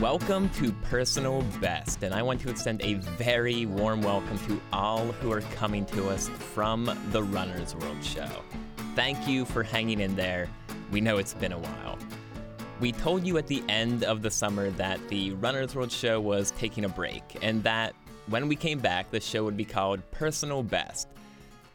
Welcome to Personal Best, and I want to extend a very warm welcome to all who are coming to us from the Runner's World show. Thank you for hanging in there. We know it's been a while. We told you at the end of the summer that the Runner's World show was taking a break, and that when we came back, the show would be called Personal Best.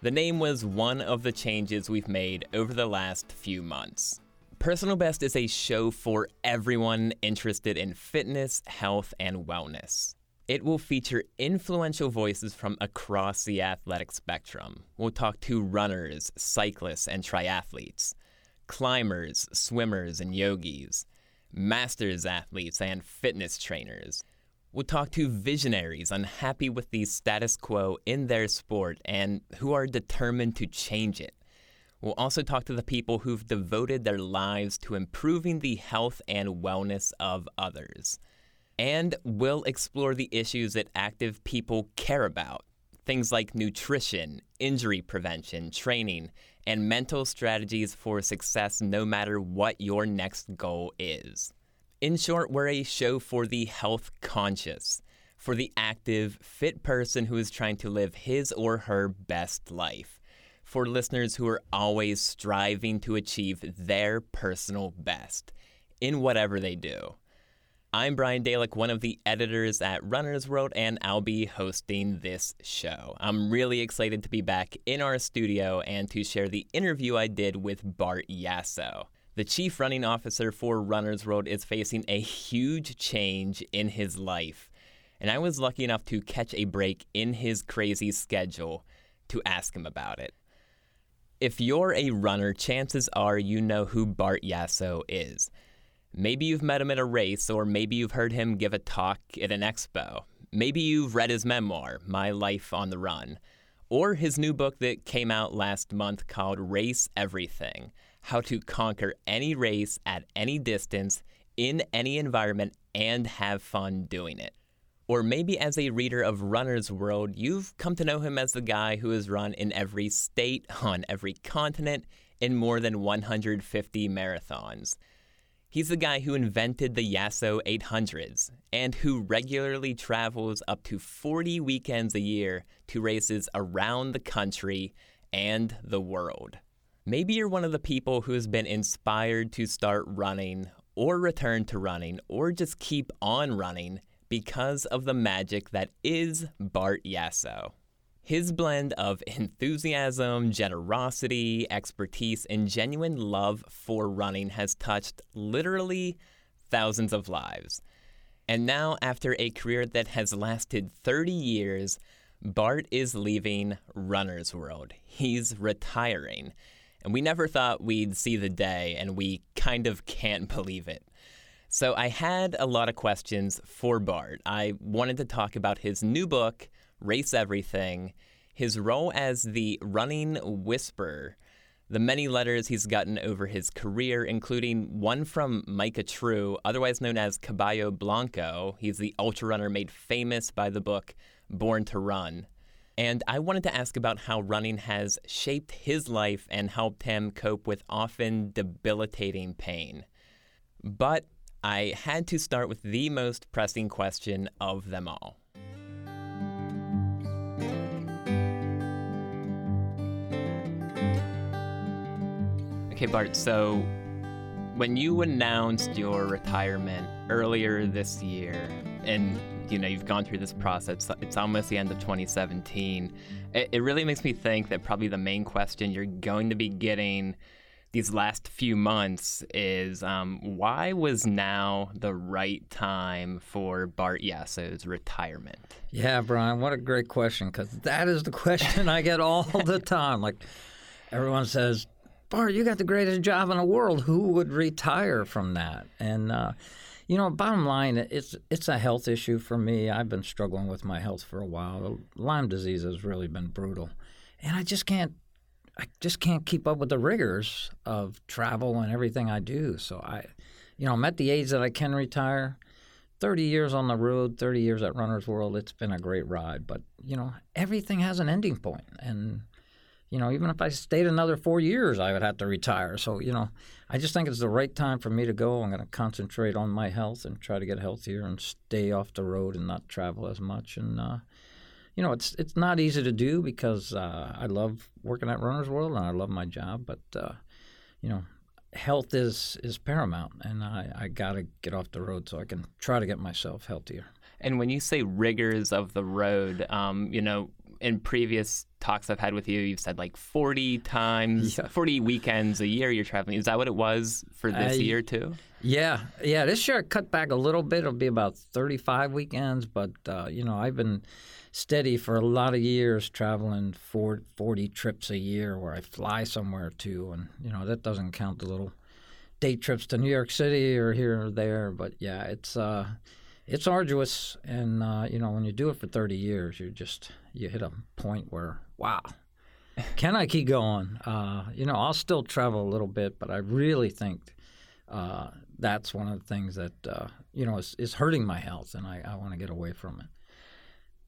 The name was one of the changes we've made over the last few months. Personal Best is a show for everyone interested in fitness, health, and wellness. It will feature influential voices from across the athletic spectrum. We'll talk to runners, cyclists, and triathletes, climbers, swimmers, and yogis, masters athletes, and fitness trainers. We'll talk to visionaries unhappy with the status quo in their sport and who are determined to change it. We'll also talk to the people who've devoted their lives to improving the health and wellness of others. And we'll explore the issues that active people care about things like nutrition, injury prevention, training, and mental strategies for success no matter what your next goal is. In short, we're a show for the health conscious, for the active, fit person who is trying to live his or her best life for listeners who are always striving to achieve their personal best in whatever they do. I'm Brian Dalek, one of the editors at Runner's World, and I'll be hosting this show. I'm really excited to be back in our studio and to share the interview I did with Bart Yasso. The chief running officer for Runner's World is facing a huge change in his life, and I was lucky enough to catch a break in his crazy schedule to ask him about it. If you're a runner, chances are you know who Bart Yasso is. Maybe you've met him at a race, or maybe you've heard him give a talk at an expo. Maybe you've read his memoir, My Life on the Run, or his new book that came out last month called Race Everything How to Conquer Any Race at Any Distance, in Any Environment, and Have Fun Doing It. Or maybe as a reader of Runner's World, you've come to know him as the guy who has run in every state, on every continent, in more than 150 marathons. He's the guy who invented the Yasso 800s and who regularly travels up to 40 weekends a year to races around the country and the world. Maybe you're one of the people who has been inspired to start running or return to running or just keep on running because of the magic that is Bart Yasso. His blend of enthusiasm, generosity, expertise, and genuine love for running has touched literally thousands of lives. And now, after a career that has lasted 30 years, Bart is leaving Runner's World. He's retiring. And we never thought we'd see the day, and we kind of can't believe it. So I had a lot of questions for Bart. I wanted to talk about his new book, Race Everything, his role as the running whisperer, the many letters he's gotten over his career, including one from Micah True, otherwise known as Caballo Blanco. He's the ultra runner made famous by the book Born to Run. And I wanted to ask about how running has shaped his life and helped him cope with often debilitating pain. But I had to start with the most pressing question of them all. Okay, Bart, so when you announced your retirement earlier this year, and you know you've gone through this process it's almost the end of 2017 it, it really makes me think that probably the main question you're going to be getting these last few months is um, why was now the right time for Bart Yasso's retirement? Yeah, Brian, what a great question because that is the question I get all the time. Like everyone says, Bart, you got the greatest job in the world. Who would retire from that? And uh, you know, bottom line, it's it's a health issue for me. I've been struggling with my health for a while. Lyme disease has really been brutal, and I just can't I just can't keep up with the rigors of travel and everything I do. So I, you know, I'm at the age that I can retire. 30 years on the road, 30 years at Runner's World, it's been a great ride. But, you know, everything has an ending point. And, you know, even if I stayed another four years, I would have to retire. So, you know, I just think it's the right time for me to go. I'm going to concentrate on my health and try to get healthier and stay off the road and not travel as much. And, uh, you know, it's it's not easy to do because uh, I love working at Runner's World and I love my job, but uh, you know, health is is paramount, and I, I got to get off the road so I can try to get myself healthier. And when you say rigors of the road, um, you know, in previous talks I've had with you, you've said like 40 times, yeah. 40 weekends a year you're traveling. Is that what it was for this year too? Yeah, yeah. This year I cut back a little bit. It'll be about 35 weekends, but uh, you know I've been steady for a lot of years, traveling 40 trips a year where I fly somewhere too, and you know that doesn't count the little day trips to New York City or here or there. But yeah, it's. Uh, it's arduous, and uh, you know when you do it for 30 years, you just you hit a point where wow, can I keep going? Uh, you know, I'll still travel a little bit, but I really think uh, that's one of the things that uh, you know is, is hurting my health, and I, I want to get away from it.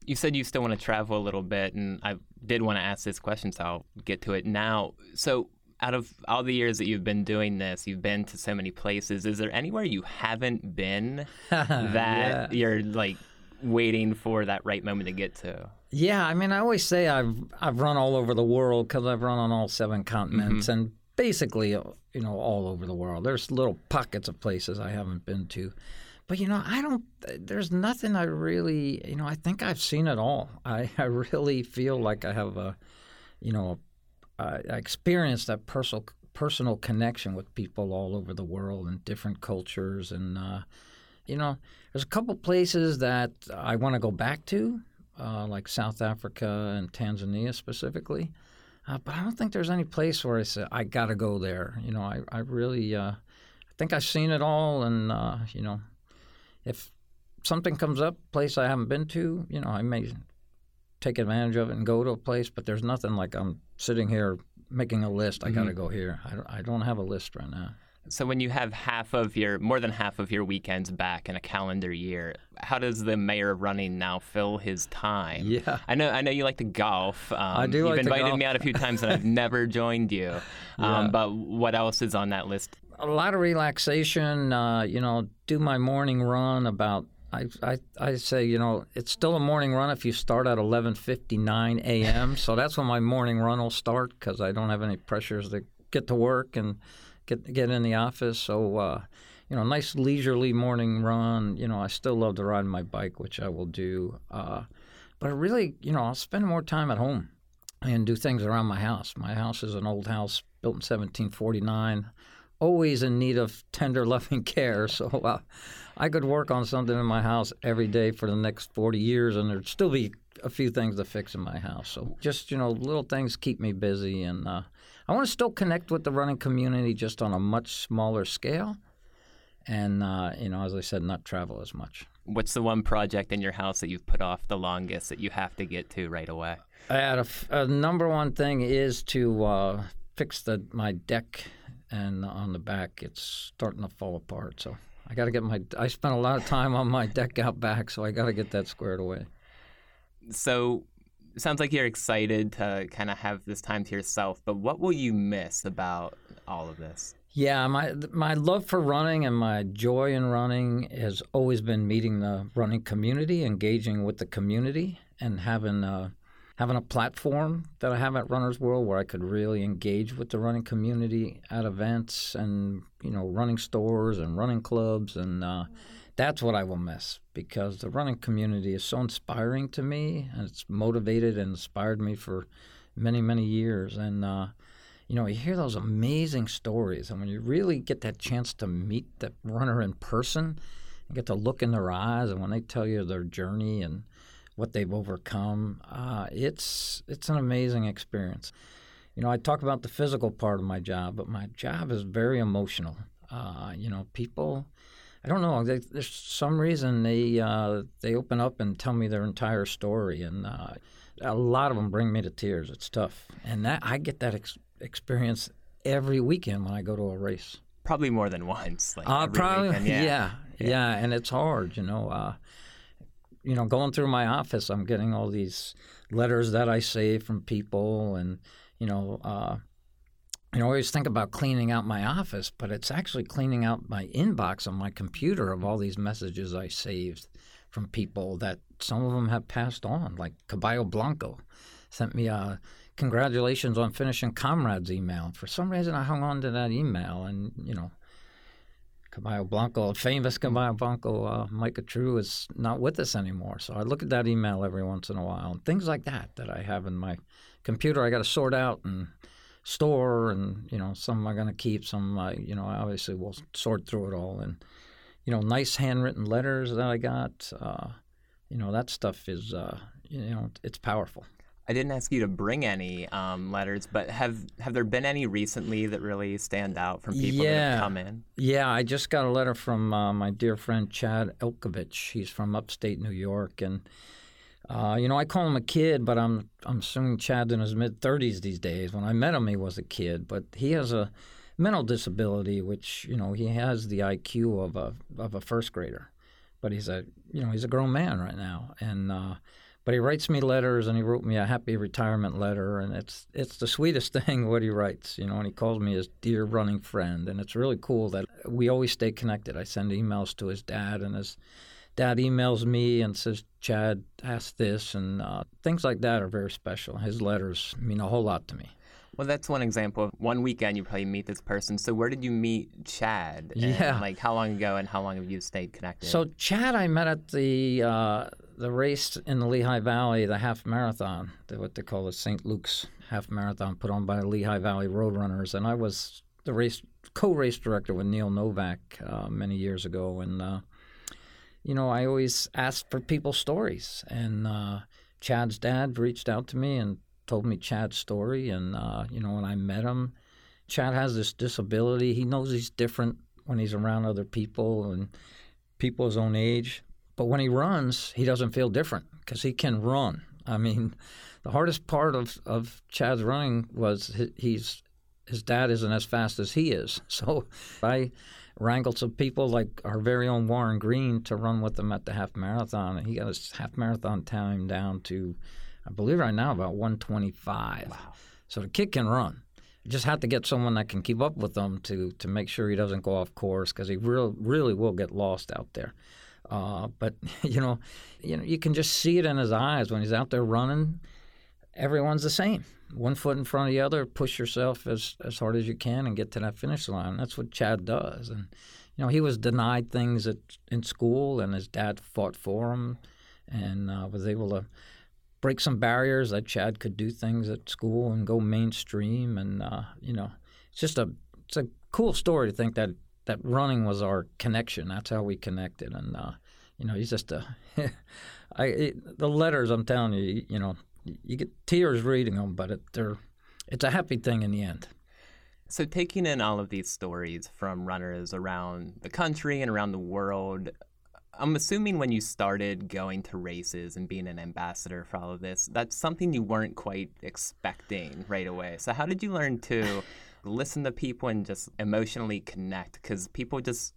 You said you still want to travel a little bit, and I did want to ask this question, so I'll get to it now. So, out of all the years that you've been doing this, you've been to so many places. Is there anywhere you haven't been that yeah. you're like waiting for that right moment to get to? Yeah, I mean, I always say I've I've run all over the world because I've run on all seven continents mm-hmm. and basically, uh, you know, all over the world. There's little pockets of places I haven't been to, but you know, I don't. There's nothing I really, you know, I think I've seen it all. I I really feel like I have a, you know, I experienced that personal personal connection with people all over the world and different cultures and. Uh, you know, there's a couple places that I want to go back to, uh, like South Africa and Tanzania specifically. Uh, but I don't think there's any place where I say I got to go there. You know, I, I really, uh, I think I've seen it all, and uh, you know, if something comes up, place I haven't been to, you know, I may take advantage of it and go to a place. But there's nothing like I'm sitting here making a list. I mm-hmm. got to go here. I, don't, I don't have a list right now. So when you have half of your, more than half of your weekends back in a calendar year, how does the mayor of running now fill his time? Yeah, I know. I know you like to golf. Um, I do. You've like invited me out a few times, and I've never joined you. Um, yeah. But what else is on that list? A lot of relaxation. Uh, you know, do my morning run about I, I, I say, you know, it's still a morning run if you start at 11:59 a.m. so that's when my morning run will start because I don't have any pressures to get to work and get get in the office. So, uh, you know, nice leisurely morning run. You know, I still love to ride my bike, which I will do. Uh, but really, you know, I'll spend more time at home and do things around my house. My house is an old house built in 1749, always in need of tender, loving care. So uh, I could work on something in my house every day for the next 40 years, and there'd still be a few things to fix in my house. So just you know, little things keep me busy, and uh, I want to still connect with the running community just on a much smaller scale, and uh, you know, as I said, not travel as much. What's the one project in your house that you've put off the longest that you have to get to right away? I had a, a number one thing is to uh, fix the my deck, and on the back it's starting to fall apart. So I got to get my. I spent a lot of time on my deck out back, so I got to get that squared away. So sounds like you're excited to kind of have this time to yourself, but what will you miss about all of this? Yeah, my my love for running and my joy in running has always been meeting the running community, engaging with the community, and having a, having a platform that I have at Runner's World where I could really engage with the running community at events and you know running stores and running clubs and. Uh, that's what I will miss because the running community is so inspiring to me, and it's motivated and inspired me for many, many years. And uh, you know, you hear those amazing stories, and when you really get that chance to meet the runner in person, and get to look in their eyes, and when they tell you their journey and what they've overcome, uh, it's it's an amazing experience. You know, I talk about the physical part of my job, but my job is very emotional. Uh, you know, people I don't know. They, there's some reason they uh, they open up and tell me their entire story, and uh, a lot of them bring me to tears. It's tough, and that I get that ex- experience every weekend when I go to a race. Probably more than once. Like uh, probably, weekend, yeah. yeah. yeah, yeah, and it's hard, you know. Uh, you know, going through my office, I'm getting all these letters that I save from people, and you know, uh, you know, I always think about cleaning out my office, but it's actually cleaning out my inbox on my computer of all these messages I saved from people that some of them have passed on, like Caballo Blanco sent me a congratulations on finishing Comrades email. For some reason, I hung on to that email, and you know, Caballo Blanco, famous Caballo Blanco, uh, Micah True is not with us anymore. So I look at that email every once in a while, and things like that that I have in my computer. I got to sort out and store, and you know, some I'm going to keep, some I, you know, obviously will sort through it all, and you know, nice handwritten letters that I got. Uh, you know, that stuff is, uh, you know, it's powerful. I didn't ask you to bring any um, letters, but have have there been any recently that really stand out from people yeah. that have come in? Yeah, I just got a letter from uh, my dear friend Chad Elkovich. He's from upstate New York, and uh, you know I call him a kid, but I'm I'm assuming Chad's in his mid 30s these days. When I met him, he was a kid, but he has a mental disability, which you know he has the IQ of a of a first grader, but he's a you know he's a grown man right now, and uh, but he writes me letters, and he wrote me a happy retirement letter, and it's it's the sweetest thing what he writes, you know. And he calls me his dear running friend, and it's really cool that we always stay connected. I send emails to his dad, and his dad emails me and says, "Chad, ask this," and uh, things like that are very special. His letters mean a whole lot to me. Well, that's one example of one weekend you probably meet this person. So where did you meet Chad? And, Yeah. Like how long ago and how long have you stayed connected? So Chad, I met at the uh, the race in the Lehigh Valley, the half marathon, what they call the St. Luke's half marathon, put on by the Lehigh Valley Roadrunners, and I was the race co-race director with Neil Novak uh, many years ago, and uh, you know I always ask for people's stories, and uh, Chad's dad reached out to me and told me Chad's story, and uh, you know when I met him, Chad has this disability. He knows he's different when he's around other people and people his own age. But when he runs, he doesn't feel different because he can run. I mean, the hardest part of, of Chad's running was he's his dad isn't as fast as he is. So I wrangled some people like our very own Warren Green to run with him at the half marathon. And he got his half marathon time down to, I believe right now, about 125. Wow. So the kid can run. You just have to get someone that can keep up with him to to make sure he doesn't go off course because he real, really will get lost out there. Uh, but you know, you know, you can just see it in his eyes when he's out there running. Everyone's the same. One foot in front of the other. Push yourself as as hard as you can and get to that finish line. That's what Chad does. And you know, he was denied things at, in school, and his dad fought for him, and uh, was able to break some barriers that Chad could do things at school and go mainstream. And uh, you know, it's just a it's a cool story to think that that running was our connection. That's how we connected. And uh, you know, he's just a I it, the letters. I'm telling you, you know, you get tears reading them, but it, they're it's a happy thing in the end. So, taking in all of these stories from runners around the country and around the world, I'm assuming when you started going to races and being an ambassador for all of this, that's something you weren't quite expecting right away. So, how did you learn to listen to people and just emotionally connect? Because people just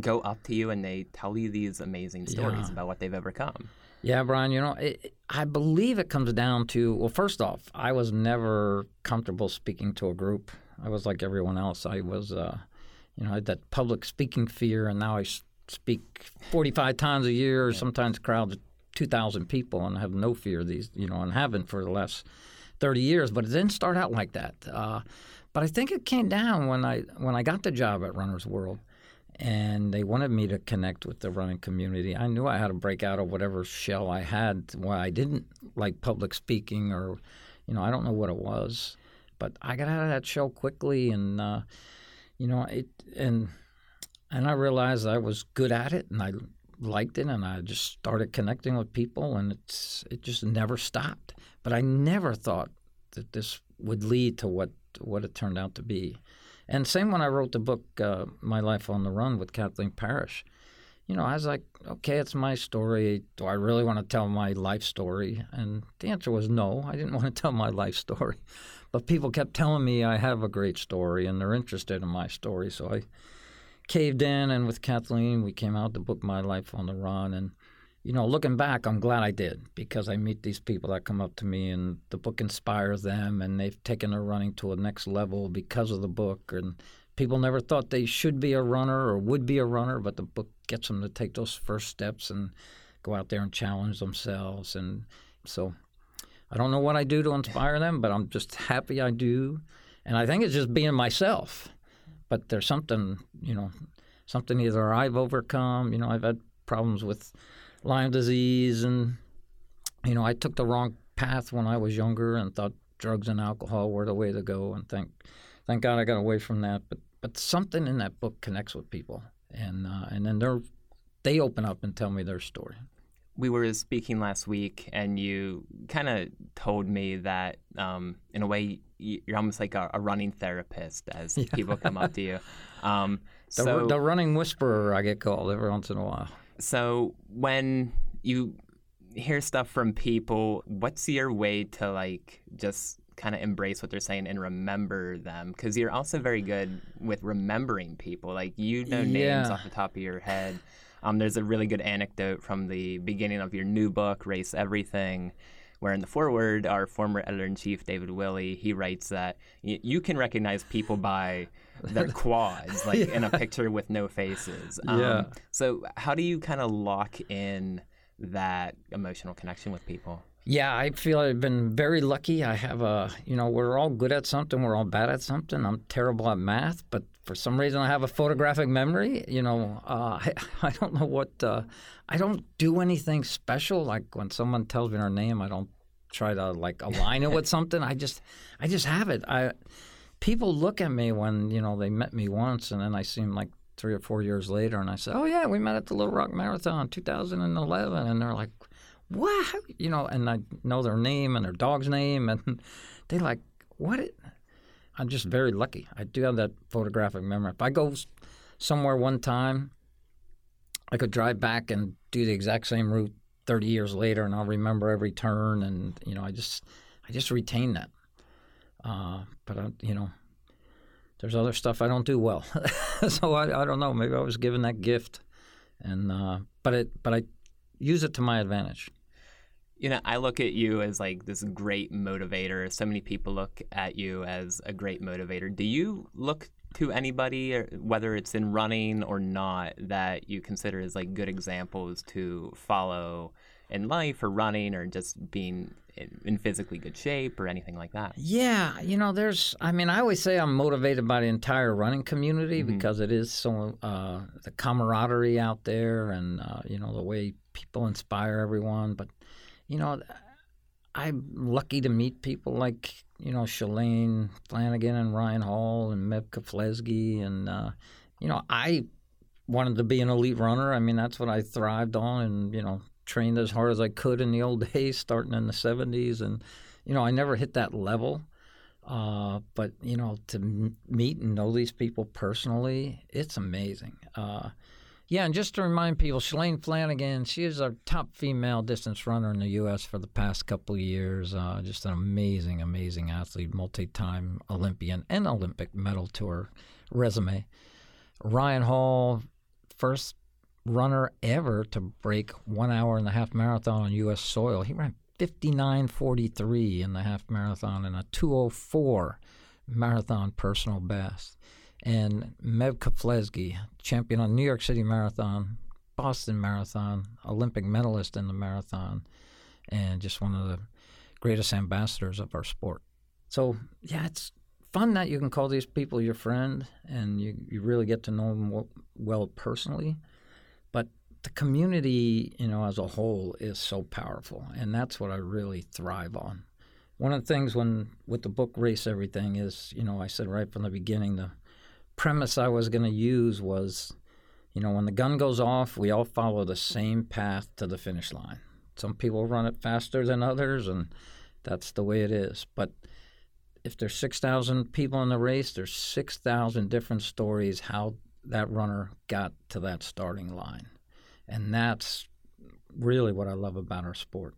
go up to you and they tell you these amazing stories Yeah. about what they've overcome. Yeah, Brian, you know, it, I believe it comes down to well, first off, I was never comfortable speaking to a group. I was like everyone else. I was, uh, you know, I had that public speaking fear, and now I speak 45 times a year, sometimes crowds of 2,000 people, and I have no fear of these, you know, and haven't for the last 30 years. But it didn't start out like that. Uh, but I think it came down when I when I got the job at Runner's World and they wanted me to connect with the running community. I knew I had to break out of whatever shell I had Why I didn't like public speaking or, you know, I don't know what it was, but I got out of that shell quickly, and uh, you know, it and and I realized I was good at it, and I liked it, and I just started connecting with people, and it's it just never stopped. But I never thought that this would lead to what what it turned out to be. And same when I wrote the book, uh, My Life on the Run with Kathleen Parrish. You know, I was like, okay, it's my story. Do I really want to tell my life story? And the answer was no. I didn't want to tell my life story. But people kept telling me I have a great story and they're interested in my story. So I caved in, and with Kathleen, we came out the book My Life on the Run. And, you know, looking back, I'm glad I did because I meet these people that come up to me and the book inspires them and they've taken their running to a next level because of the book. And people never thought they should be a runner or would be a runner, but the book gets them to take those first steps and go out there and challenge themselves. And so I don't know what I do to inspire them, but I'm just happy I do. And I think it's just being myself. But there's something, you know, something either I've overcome, you know, I've had problems with Lyme disease, and you know, I took the wrong path when I was younger and thought drugs and alcohol were the way to go. And thank, thank God I got away from that. But but something in that book connects with people, and uh, and then they they open up and tell me their story. We were speaking last week, and you kind of told me that, um, in a way, you're almost like a, a running therapist as yeah. people come up to you. Um, the, so, the running whisperer, I get called every once in a while. So when you hear stuff from people, what's your way to like just kind of embrace what they're saying and remember them? Because you're also very good with remembering people. Like you know yeah. names off the top of your head. Um, there's a really good anecdote from the beginning of your new book, Race Everything, where in the foreword, our former editor in chief, David Willey, he writes that y- you can recognize people by their quads, like yeah. in a picture with no faces. Um, yeah. So, how do you kind of lock in that emotional connection with people? Yeah, I feel I've been very lucky. I have a, you know, we're all good at something, we're all bad at something. I'm terrible at math, but for some reason I have a photographic memory. You know, uh, I, I don't know what, uh, I don't do anything special. Like when someone tells me their name, I don't try to like align it with something. I just, I just have it. I, people look at me when you know they met me once, and then I see them like three or four years later, and I say, "Oh yeah, we met at the Little Rock Marathon, 2011," and they're like, "What?" You know, and I know their name and their dog's name, and they like, "What?" I'm just very lucky. I do have that photographic memory. If I go somewhere one time, I could drive back and do the exact same route 30 years later, and I'll remember every turn, and you know, I just I just retain that. Uh, but I, you know, there's other stuff I don't do well, so I, I don't know. Maybe I was given that gift, and uh, but it but I use it to my advantage. You know, I look at you as like this great motivator. So many people look at you as a great motivator. Do you look to anybody, whether it's in running or not, that you consider as like good examples to follow in life or running or just being in physically good shape or anything like that? Yeah, you know, there's. I mean, I always say I'm motivated by the entire running community mm-hmm. because it is so uh, the camaraderie out there, and uh, you know the way people inspire everyone. But you know, I'm lucky to meet people like you know Shalane Flanagan and Ryan Hall and Meb Keflezighi, and uh, you know I wanted to be an elite runner. I mean, that's what I thrived on, and you know trained as hard as I could in the old days, starting in the 70s. And, you know, I never hit that level. Uh, but, you know, to m- meet and know these people personally, it's amazing. Uh, yeah, and just to remind people, Shalane Flanagan, she is our top female distance runner in the U.S. for the past couple of years. Uh, just an amazing, amazing athlete, multi time Olympian and Olympic medal to her resume. Ryan Hall, first runner ever to break one hour and a half marathon on U.S. soil. He ran 59.43 in the half marathon and a 204 marathon personal best. And Meb Keflezighi, champion on New York City Marathon, Boston Marathon, Olympic medalist in the marathon, and just one of the greatest ambassadors of our sport. So, yeah, it's fun that you can call these people your friend and you, you really get to know them well personally But the community, you know, as a whole is so powerful, and that's what I really thrive on. One of the things when with the book Race Everything is, you know, I said right from the beginning the premise I was going to use was, you know, when the gun goes off, we all follow the same path to the finish line. Some people run it faster than others, and that's the way it is. But if there's 6,000 people in the race, there's 6,000 different stories how that runner got to that starting line. And that's really what I love about our sport.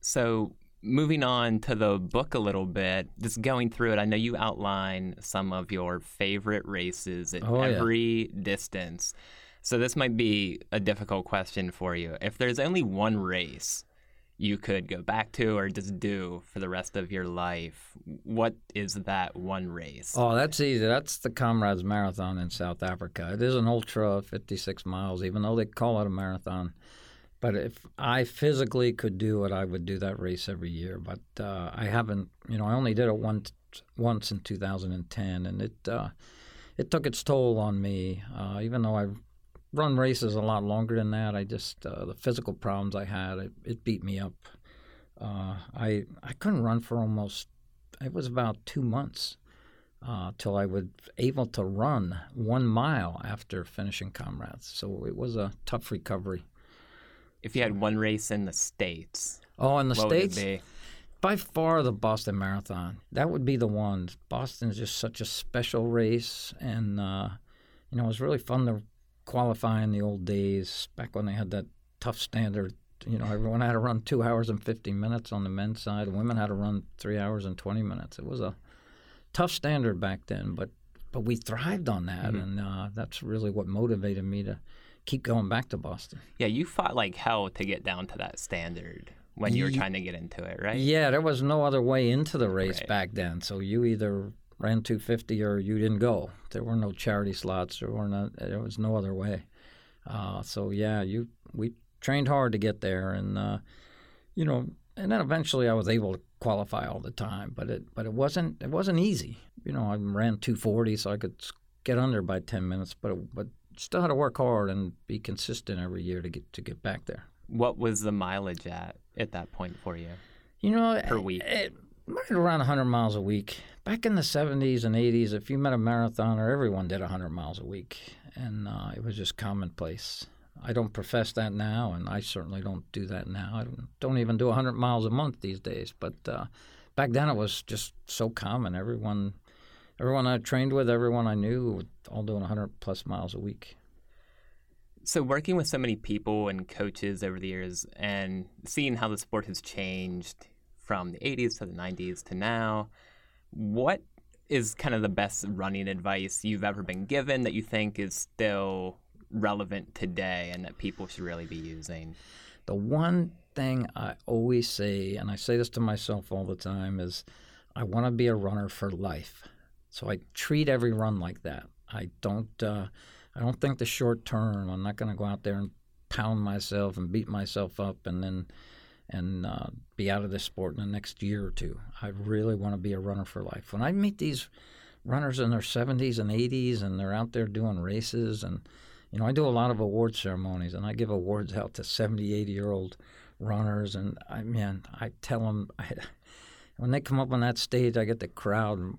So, moving on to the book a little bit, just going through it, I know you outline some of your favorite races at oh, every yeah. distance. So this might be a difficult question for you. If there's only one race you could go back to or just do for the rest of your life, what is that one race? Oh, that's easy. That's the Comrades Marathon in South Africa. It is an ultra, 56 miles, even though they call it a marathon. But if I physically could do it, I would do that race every year. But uh, I haven't. You know, I only did it once once in 2010, and it uh, it took its toll on me. Uh, even though I've run races a lot longer than that, I just uh, the physical problems I had it, it beat me up. Uh, I I couldn't run for almost it was about two months uh, till I was able to run one mile after finishing comrades. So it was a tough recovery. If you had one race in the states, oh, in the states, would it be? by far the Boston Marathon. That would be the one. Boston is just such a special race, and uh, you know it was really fun to qualify in the old days back when they had that tough standard. You know, everyone had to run two hours and fifty minutes on the men's side. Women had to run three hours and twenty minutes. It was a tough standard back then, but but we thrived on that, Mhm. and uh, that's really what motivated me to keep going back to Boston. Yeah, you fought like hell to get down to that standard when you were trying to get into it, right? Yeah, there was no other way into the race Right. back then. So you either ran 250 or you didn't go. There were no charity slots. There were no. There was no other way. Uh, so yeah, you we trained hard to get there, and uh, you know, and then eventually I was able to qualify all the time. But it but it wasn't it wasn't easy. You know, I ran 240, so I could get under by 10 minutes. But it, but still had to work hard and be consistent every year to get to get back there. What was the mileage at at that point for you? You know, Per week. It, right around 100 miles a week. Back in the 70s and 80s, if you met a marathoner, everyone did 100 miles a week, and uh, it was just commonplace. I don't profess that now, and I certainly don't do that now. I don't, don't even do 100 miles a month these days. But uh, back then, it was just so common. Everyone, everyone I trained with, everyone I knew, all doing 100 plus miles a week. So working with so many people and coaches over the years and seeing how the sport has changed from the 80s to the 90s to now, what is kind of the best running advice you've ever been given that you think is still relevant today and that people should really be using? The one thing I always say, and I say this to myself all the time, is I want to be a runner for life. So I treat every run like that. I don't. Uh, I don't think the short term. I'm not going to go out there and pound myself and beat myself up and then and uh, be out of this sport in the next year or two. I really want to be a runner for life. When I meet these runners in their 70s and 80s and they're out there doing races and you know, I do a lot of award ceremonies, and I give awards out to 70, 80 year old runners. And I, man, I tell them, I, when they come up on that stage, I get the crowd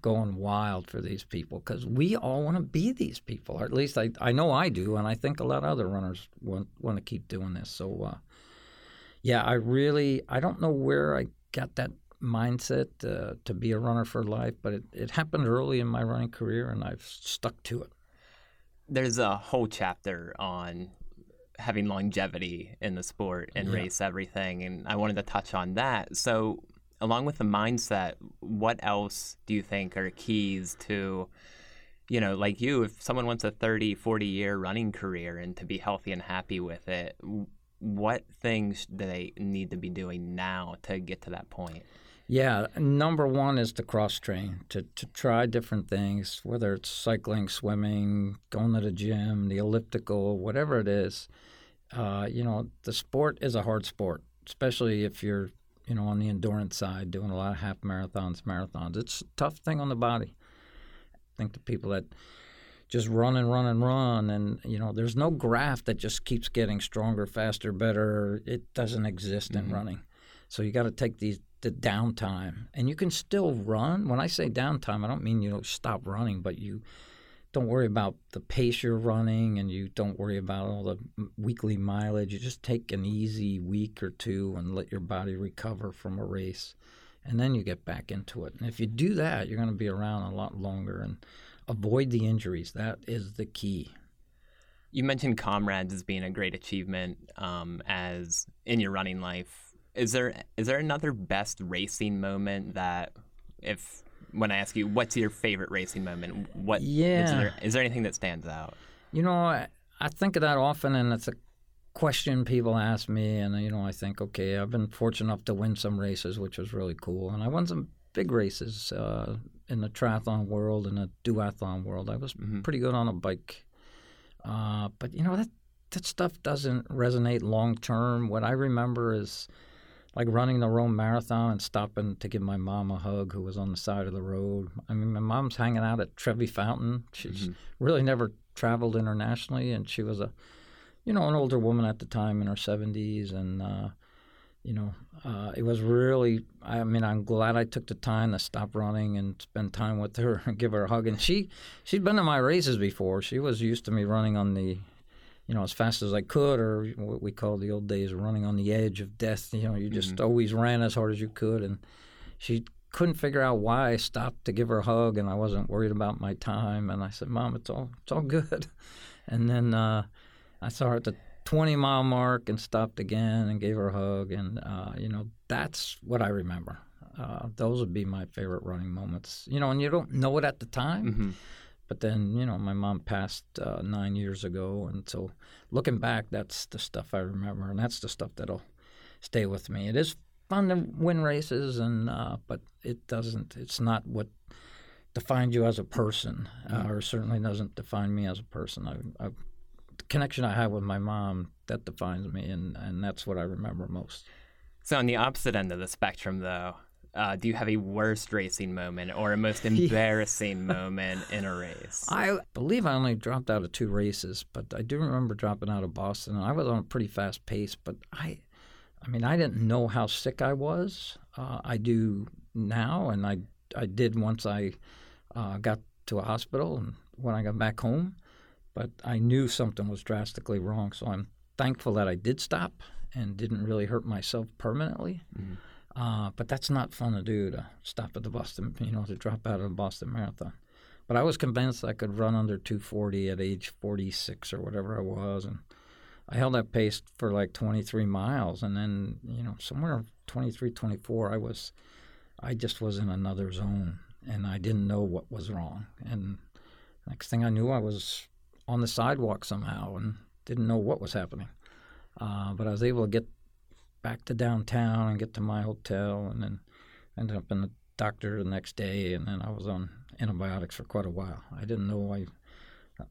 going wild for these people because we all want to be these people, or at least I, I know I do, and I think a lot of other runners want, want to keep doing this. So, uh, yeah, I really, I don't know where I got that mindset uh, to be a runner for life, but it, it happened early in my running career, and I've stuck to it. There's a whole chapter on having longevity in the sport and Yeah. race everything, and I wanted to touch on that. So, along with the mindset, what else do you think are keys to, you know, like you, if someone wants a 30, 40 year running career and to be healthy and happy with it, what things do they need to be doing now to get to that point? Yeah, number one is to cross train, to, to try different things, whether it's cycling, swimming, going to the gym, the elliptical, whatever it is. Uh, you know, the sport is a hard sport, especially if you're, you know, on the endurance side, doing a lot of half marathons, marathons. It's a tough thing on the body. I think the people that just run and run and run, and you know, there's no graph that just keeps getting stronger, faster, better. It doesn't exist in Mhm. running. So you got to take these the downtime, and you can still run. When I say downtime, I don't mean you know stop running, but you don't worry about the pace you're running, and you don't worry about all the weekly mileage. You just take an easy week or two and let your body recover from a race, and then you get back into it. And if you do that, you're going to be around a lot longer and avoid the injuries. That is the key. You mentioned comrades as being a great achievement um, as in your running life. Is there is there another best racing moment that if when I ask you what's your favorite racing moment, what is Yeah. there is there anything that stands out? You know, I, I think of that often, and it's a question people ask me, and you know, I think, okay, I've been fortunate enough to win some races, which was really cool, and I won some big races uh, in the triathlon world and the duathlon world. I was mm-hmm. pretty good on a bike, uh, but you know that that stuff doesn't resonate long term. What I remember is like running the Rome Marathon and stopping to give my mom a hug, who was on the side of the road. I mean, my mom's hanging out at Trevi Fountain. She's mm-hmm. really never traveled internationally, and she was a, you know, an older woman at the time in her seventies, and uh, you know, uh, it was really. I mean, I'm glad I took the time to stop running and spend time with her and give her a hug. And she, she'd been to my races before. She was used to me running on the you know, as fast as I could, or what we call the old days running on the edge of death. You know, you just mm-hmm. always ran as hard as you could. And she couldn't figure out why I stopped to give her a hug, and I wasn't worried about my time. And I said, "Mom, it's all it's all good." And then uh, I saw her at the 20 mile mark and stopped again and gave her a hug. And uh, you know, that's what I remember. Uh, those would be my favorite running moments. You know, and you don't know it at the time. Mm-hmm but then, you know, my mom passed uh, nine years ago, and so looking back, that's the stuff I remember, and that's the stuff that'll stay with me. It is fun to win races, and uh, but it doesn't. It's not what defines you as a person, uh, mm. or certainly doesn't define me as a person. I, I, the connection I have with my mom that defines me, and and that's what I remember most. So on the opposite end of the spectrum, though, uh, do you have a worst racing moment or a most embarrassing moment in a race? I believe I only dropped out of two races, but I do remember dropping out of Boston. I was on a pretty fast pace, but I, I mean, I didn't know how sick I was. Uh, I do now, and I I did once I uh, got to a hospital and when I got back home. But I knew something was drastically wrong, so I'm thankful that I did stop and didn't really hurt myself permanently. Mm-hmm. Uh, but that's not fun to do to stop at the Boston, you know, to drop out of the Boston Marathon. But I was convinced I could run under 240 at age 46 or whatever I was, and I held that pace for like 23 miles, and then you know somewhere 23, 24, I was, I just was in another zone, and I didn't know what was wrong. And next thing I knew, I was on the sidewalk somehow and didn't know what was happening. Uh, but I was able to get back to downtown and get to my hotel, and then ended up in the doctor the next day, and then I was on antibiotics for quite a while. I didn't know I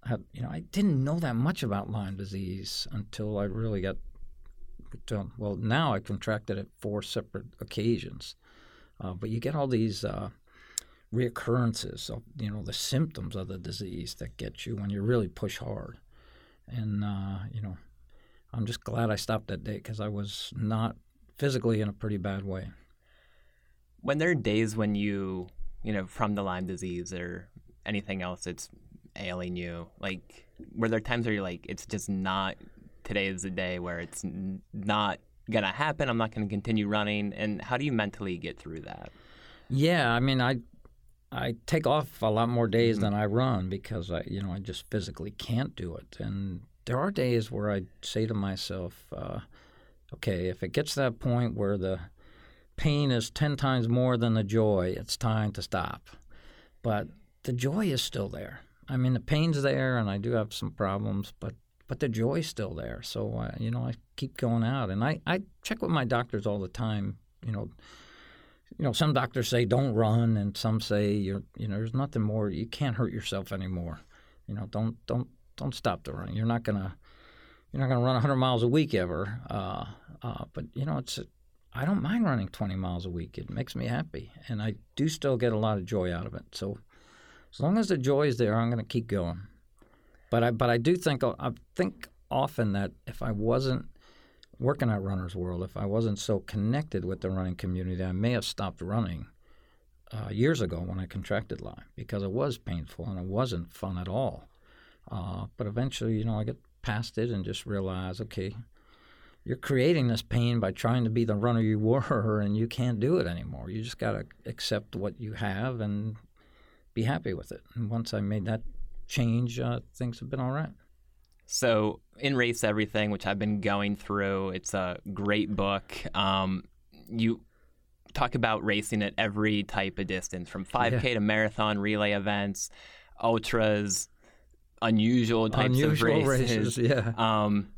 had, you know, I didn't know that much about Lyme disease until I really got. Well, now I contracted it four separate occasions, uh, but you get all these uh, reoccurrences of you know the symptoms of the disease that get you when you really push hard, and uh, you know I'm just glad I stopped that day because I was not physically in a pretty bad way. When there are days when you, you know, from the Lyme disease or anything else that's ailing you, like, were there times where you're like, it's just not, today is the day where it's not going to happen. I'm not going to continue running. And how do you mentally get through that? Yeah, I mean, I I take off a lot more days mm-hmm. than I run because I, you know, I just physically can't do it. And there are days where I say to myself, uh, okay, if it gets to that point where the pain is 10 times more than the joy, it's time to stop. But the joy is still there. I mean, the pain's there, and I do have some problems, but but the joy's still there. So uh, you know, I keep going out, and I, I check with my doctors all the time. You know, you know, some doctors say don't run, and some say you you know, there's nothing more. You can't hurt yourself anymore. You know, don't don't don't stop the running. You're not gonna you're not gonna run 100 miles a week ever. Uh, uh, but you know, it's I don't mind running 20 miles a week. It makes me happy, and I do still get a lot of joy out of it. So as long as the joy is there, I'm gonna keep going. But I but I do think I think often that if I wasn't working at Runner's World, if I wasn't so connected with the running community, I may have stopped running. Uh, years ago when I contracted Lyme because it was painful and it wasn't fun at all. Uh, but eventually, you know, I get past it and just realize, okay, you're creating this pain by trying to be the runner you were, and you can't do it anymore. You just got to accept what you have and be happy with it. And once I made that change, uh, things have been all right. So, in Race Everything, which I've been going through, it's a great book. Um, you talk about racing at every type of distance from 5K yeah. to marathon relay events, ultras, unusual types Unusual of races. races, yeah. Um,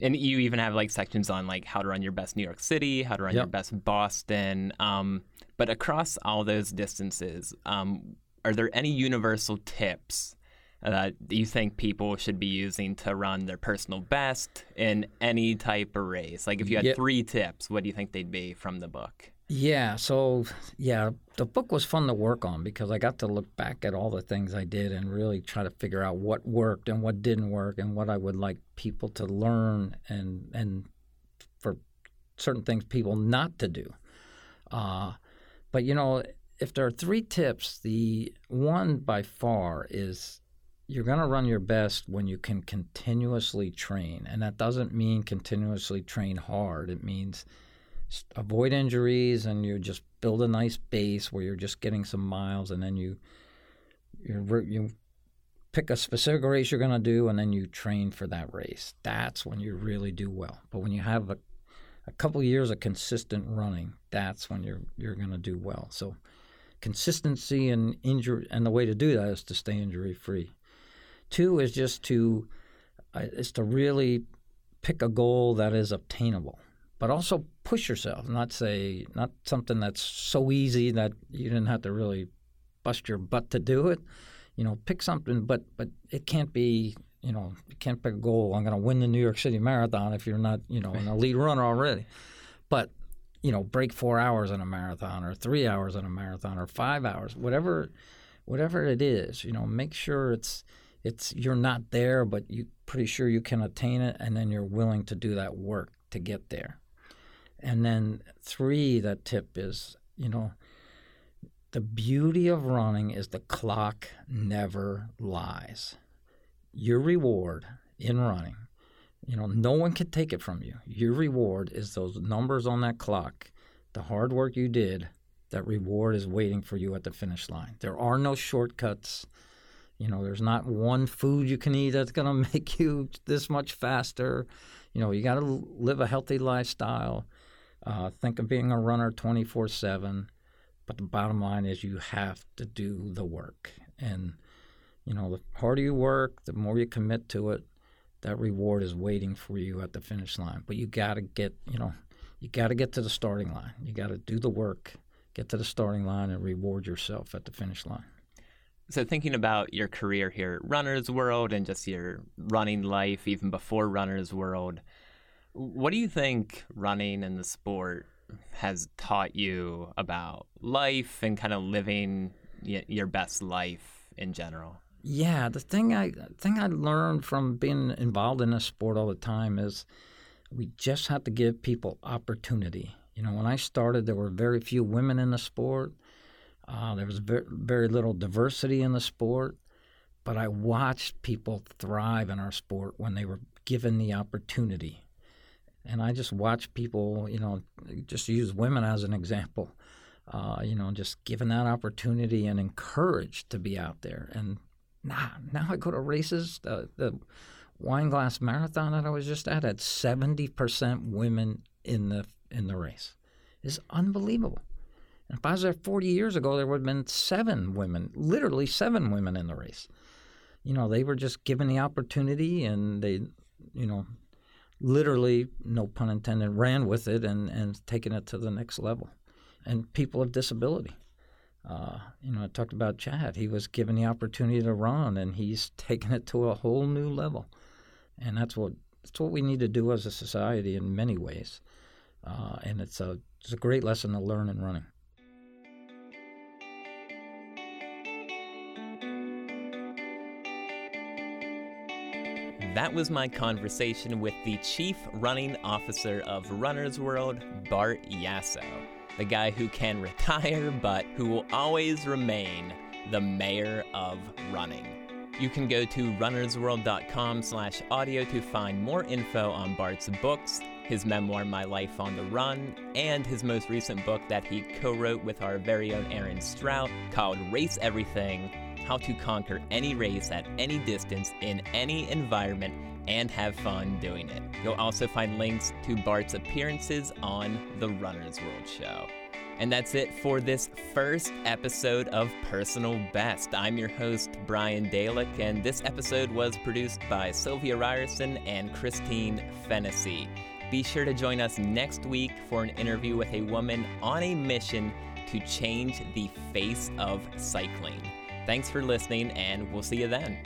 and you even have like sections on like how to run your best New York City, how to run your best Boston. Um, but across all those distances, um, are there any universal tips that you think people should be using to run their personal best in any type of race? Like if you had Yeah. three tips, what do you think they'd be from the book? Yeah, so yeah, the book was fun to work on because I got to look back at all the things I did and really try to figure out what worked and what didn't work and what I would like people to learn and and for certain things people not to do. Uh, but you know, if there are three tips, the one by far is you're going to run your best when you can continuously train, and that doesn't mean continuously train hard. It means avoid injuries and you just build a nice base where you're just getting some miles and then you you you pick a specific race you're going to do and then you train for that race. That's when you really do well. But when you have a, a couple years of consistent running that's when you're you're going to do well. So consistency and injury and the way to do that is to stay injury free two is just to uh, is to really pick a goal that is obtainable but also push yourself not say not something that's so easy that you didn't have to really bust your butt to do it. You know pick something but but it can't be you know you can't pick a goal. I'm going to win the new york city marathon if you're not you know an elite runner already. But you know break four hours in a marathon or three hours in a marathon or five hours whatever whatever it is you know make sure it's it's you're not there but you pretty sure you can attain it and then you're willing to do that work to get there and then three that tip is you know the beauty of running is the clock never lies. Your reward in running you know no one can take it from you. Your reward is those numbers on that clock the hard work you did that reward is waiting for you at the finish line. There are no shortcuts. You know there's not one food you can eat that's going to make you this much faster. You know you got to live a healthy lifestyle uh, think of being a runner 24 7 but the bottom line is you have to do the work. And you know the harder you work the more you commit to it that reward is waiting for you at the finish line. But you got to get you know you got to get to the starting line. You got to do the work get to the starting line and reward yourself at the finish line. So, thinking about your career here at Runner's World and just your running life, even before Runner's World, what do you think running and the sport has taught you about life and kind of living your best life in general? Yeah, the thing I thing I learned from being involved in this sport all the time is we just have to give people opportunity. You know, when I started, there were very few women in the sport. Uh, there was very, very little diversity in the sport, but I watched people thrive in our sport when they were given the opportunity. And I just watch people, you know, just use women as an example, uh, you know, just given that opportunity and encouraged to be out there. And now, now I go to races. The, the Wineglass marathon that I was just at had seventy percent women in the in the race. It's unbelievable. And if I was there forty years ago, there would have been seven women, literally seven women in the race. You know, they were just given the opportunity, and they, you know, literally, no pun intended, ran with it and and taken it to the next level. And people of disability. Uh, you know, I talked about Chad. He was given the opportunity to run, and he's taken it to a whole new level. And that's what that's what we need to do as a society in many ways. Uh, and it's a it's a great lesson to learn in running. That was my conversation with the Chief Running Officer of Runner's World, Bart Yasso, the guy who can retire but who will always remain the mayor of running. You can go to runnersworld.com slash audio to find more info on Bart's books, his memoir My Life on the Run, and his most recent book that he co-wrote with our very own Erin Strout called Race Everything, How to Conquer Any Race at Any Distance in Any Environment and Have Fun Doing It. You'll also find links to Bart's appearances on The Runner's World Show. And that's it for this first episode of Personal Best. I'm your host, Brian Dalek, and this episode was produced by Sylvia Ryerson and Christine Fennessy. Be sure to join us next week for an interview with a woman on a mission to change the face of cycling. Thanks for listening, and we'll see you then.